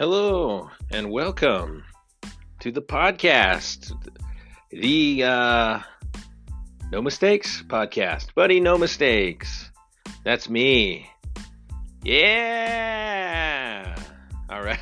Hello and welcome to the podcast, the uh, No Mistakes podcast. Buddy, no mistakes. That's me. Yeah. All right.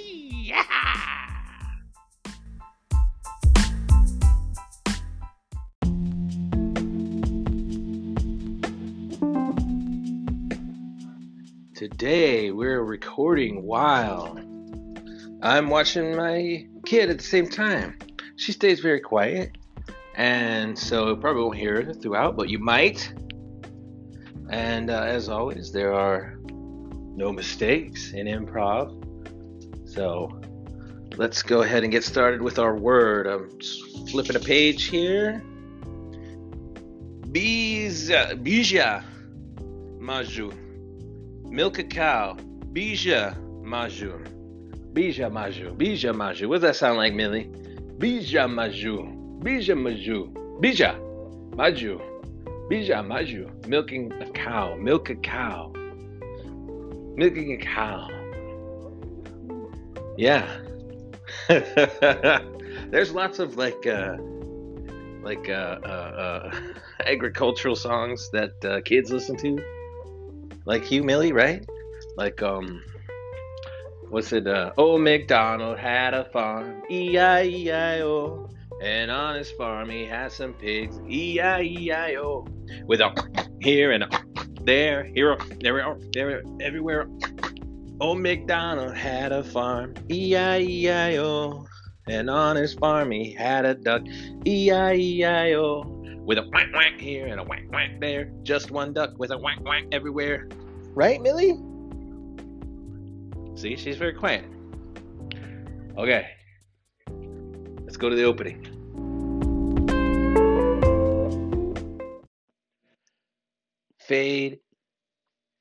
Today we're recording while I'm watching my kid at the same time. She stays very quiet, and so you probably won't hear it throughout, but you might. And uh, as always, there are no mistakes in improv. So let's go ahead and get started with our word. I'm flipping a page here. Bija, bija, mazhoo. Milk a cow. Bija Mazhoo. Bija Mazhoo. Bija Mazhoo. What does that sound like, Milly? Bija Mazhoo. Bija Mazhoo. Bija Mazhoo. Bija Mazhoo. Milking a cow. Milk a cow. Milking a cow. Yeah. There's lots of like uh like uh, uh, uh agricultural songs that uh, kids listen to like you Milly, right? Like um, what's it? Uh, Old MacDonald had a farm, E-I-E-I-O, and on his farm he had some pigs, E-I-E-I-O, with a here and a there, here, there, we are, there, everywhere. Old MacDonald had a farm, E-I-E-I-O, and on his farm he had a duck, E-I-E-I-O with a whack whack here and a whack whack there. Just one duck with a whack whack everywhere. Right, Milly? See, she's very quiet. Okay. Let's go to the opening. Fade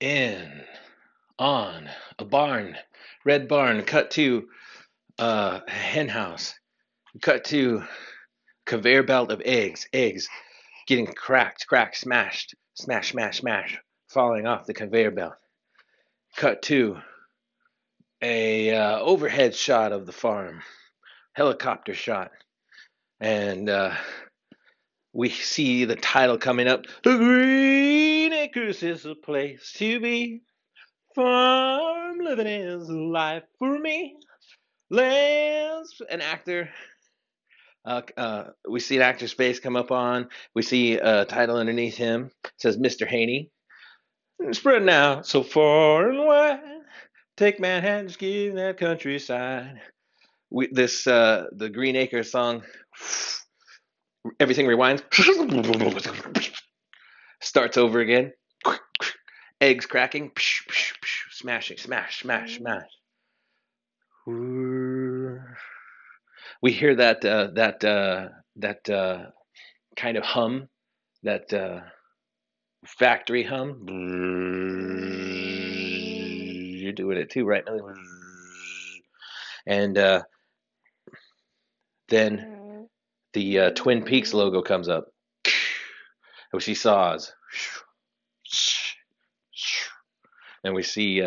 in on a barn, red barn, cut to uh, a hen house, cut to conveyor belt of eggs, eggs getting cracked, cracked, smashed, smash, smash, smash, falling off the conveyor belt. Cut to a uh, overhead shot of the farm, helicopter shot, and uh, we see the title coming up. The Green Acres is a place to be. Farm living is life for me. Lands, an actor uh, uh, we see an actor's face come up on. We see a title underneath him. It says Mr. Haney. Spread now so far and wide. Take Manhattan, ski in that countryside. We, this uh, the Green Acres song. Everything rewinds. Starts over again. Eggs cracking. Smashing. Smash. Smash. Smash we hear that uh, that uh, that uh, kind of hum, that uh, factory hum. You're doing it too, right? And uh, then the uh, Twin Peaks logo comes up. We see saws. And we see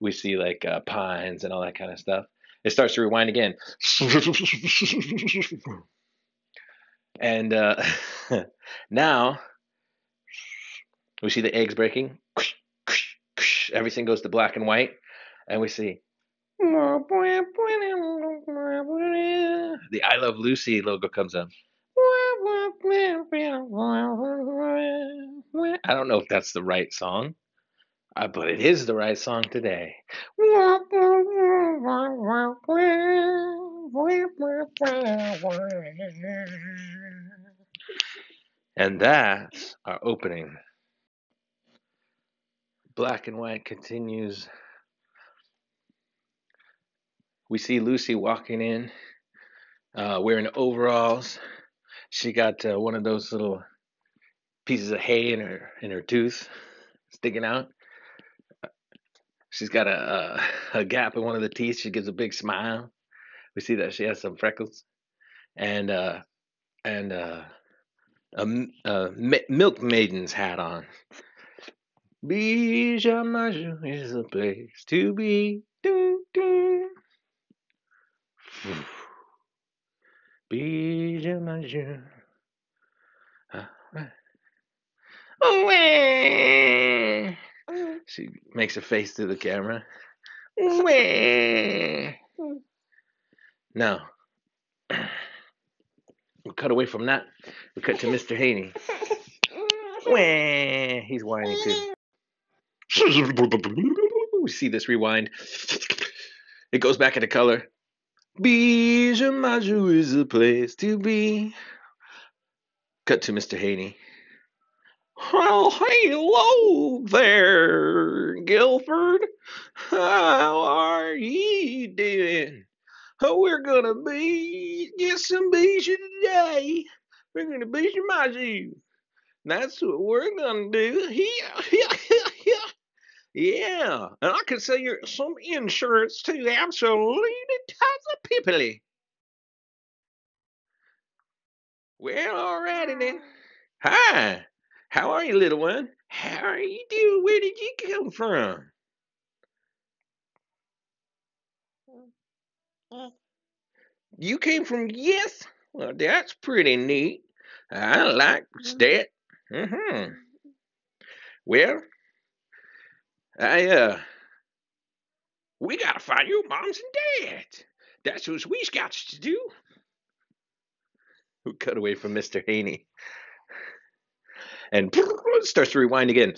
we see like uh, pines and all that kind of stuff. It starts to rewind again. and uh, now we see the eggs breaking. Everything goes to black and white. And we see the I Love Lucy logo comes up. I don't know if that's the right song, uh, but it is the right song today. And that's our opening. Black and white continues. We see Lucy walking in, uh, wearing overalls. She got uh, one of those little pieces of hay in her in her tooth sticking out. She's got a, a, a gap in one of the teeth. She gives a big smile. We see that she has some freckles, and uh, and uh, a, a milk maiden's hat on. Bija Mazhoo is a place to be. Do, do. Bija Mazhoo. She makes a face to the camera. Now, we cut away from that. We cut to Mr. Haney. He's whining too. We see this rewind. It goes back into color. Bija Mazhoo is a place to be. Cut to Mr. Haney. Well, hello there, Guilford. How are ye doing? Oh, We're gonna be get some Bijou today. We're gonna Bijou Mazhoo. That's what we're gonna do. Yeah, and I can sell you some insurance too. Absolutely, tons of pippily. Well, alrighty then. Hi. How are you, little one? How are you doing? Where did you come from? You came from yes? Well, that's pretty neat. I like that. Mm-hmm. Well, I uh, we gotta find your moms and dads. That's what we got to do. We cut away from Mr. Haney and starts to rewind again.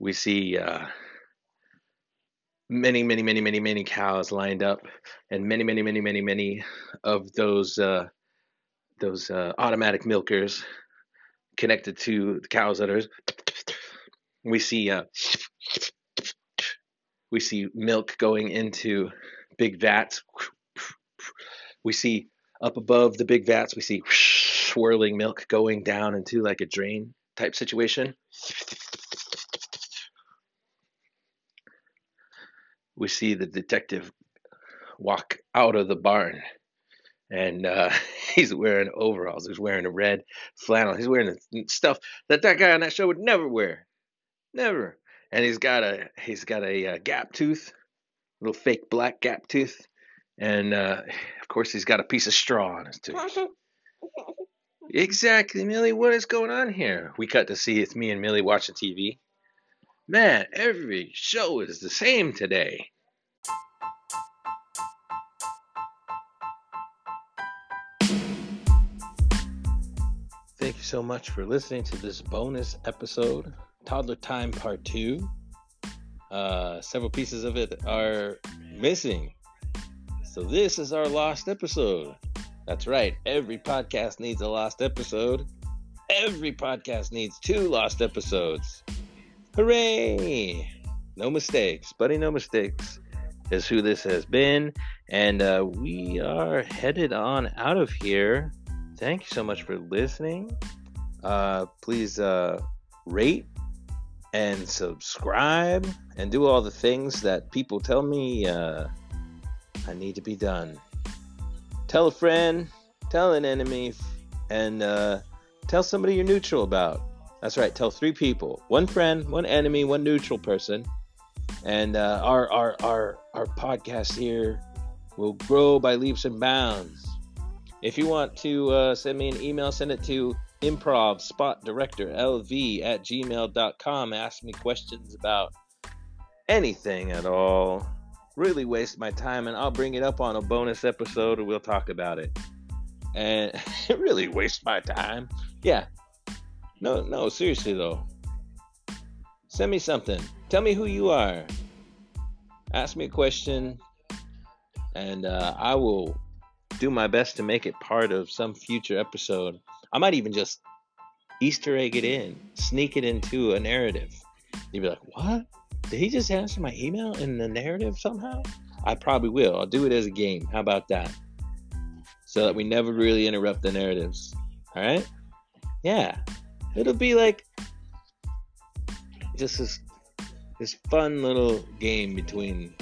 We see uh, many, many, many, many, many cows lined up, and many, many, many, many, many of those uh, those uh, automatic milkers connected to the cows that are. We see uh, we see milk going into big vats. We see up above the big vats, we see swirling milk going down into like a drain type situation. We see the detective walk out of the barn and uh, he's wearing overalls. He's wearing a red flannel. He's wearing stuff that that guy on that show would never wear, never. And he's got a he's got a, a uh, gap tooth, little fake black gap tooth, and uh, of course he's got a piece of straw on his tooth. exactly, Milly. What is going on here? We cut to see it's me and Milly watching TV. Man, every show is the same today. Thank you so much for listening to this bonus episode, Toddler Time Part 2. Uh, several pieces of it are missing. So, this is our lost episode. That's right, every podcast needs a lost episode. Every podcast needs two lost episodes. Hooray! No mistakes, buddy, no mistakes is who this has been. And uh, we are headed on out of here thank you so much for listening. Uh, please uh, rate and subscribe and do all the things that people tell me uh, I need to be done. Tell a friend, tell an enemy, and uh, tell somebody you're neutral about. That's right. Tell three people: one friend, one enemy, one neutral person. And uh, our our our our podcast here will grow by leaps and bounds. If you want to uh, send me an email, send it to improv spot director lv at gmail.com. Ask me questions about anything at all. Really waste my time, and I'll bring it up on a bonus episode, and we'll talk about it. And really waste my time. Yeah. No, no, seriously though. Send me something. Tell me who you are. Ask me a question, and uh, I will do my best to make it part of some future episode. I might even just Easter egg it in, sneak it into a narrative. You'd be like, what? Did he just answer my email in the narrative somehow? I probably will. I'll do it as a game. How about that? So that we never really interrupt the narratives. All right? Yeah. It'll be like just this this fun little game between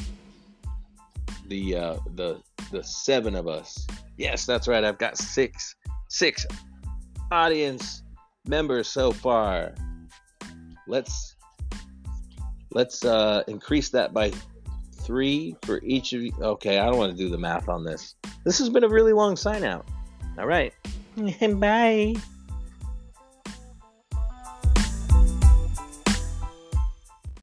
the uh, the the seven of us. Yes, that's right. I've got six six audience members so far. Let's let's uh, increase that by three for each of you. Okay, I don't want to do the math on this. This has been a really long sign out. All right. Bye.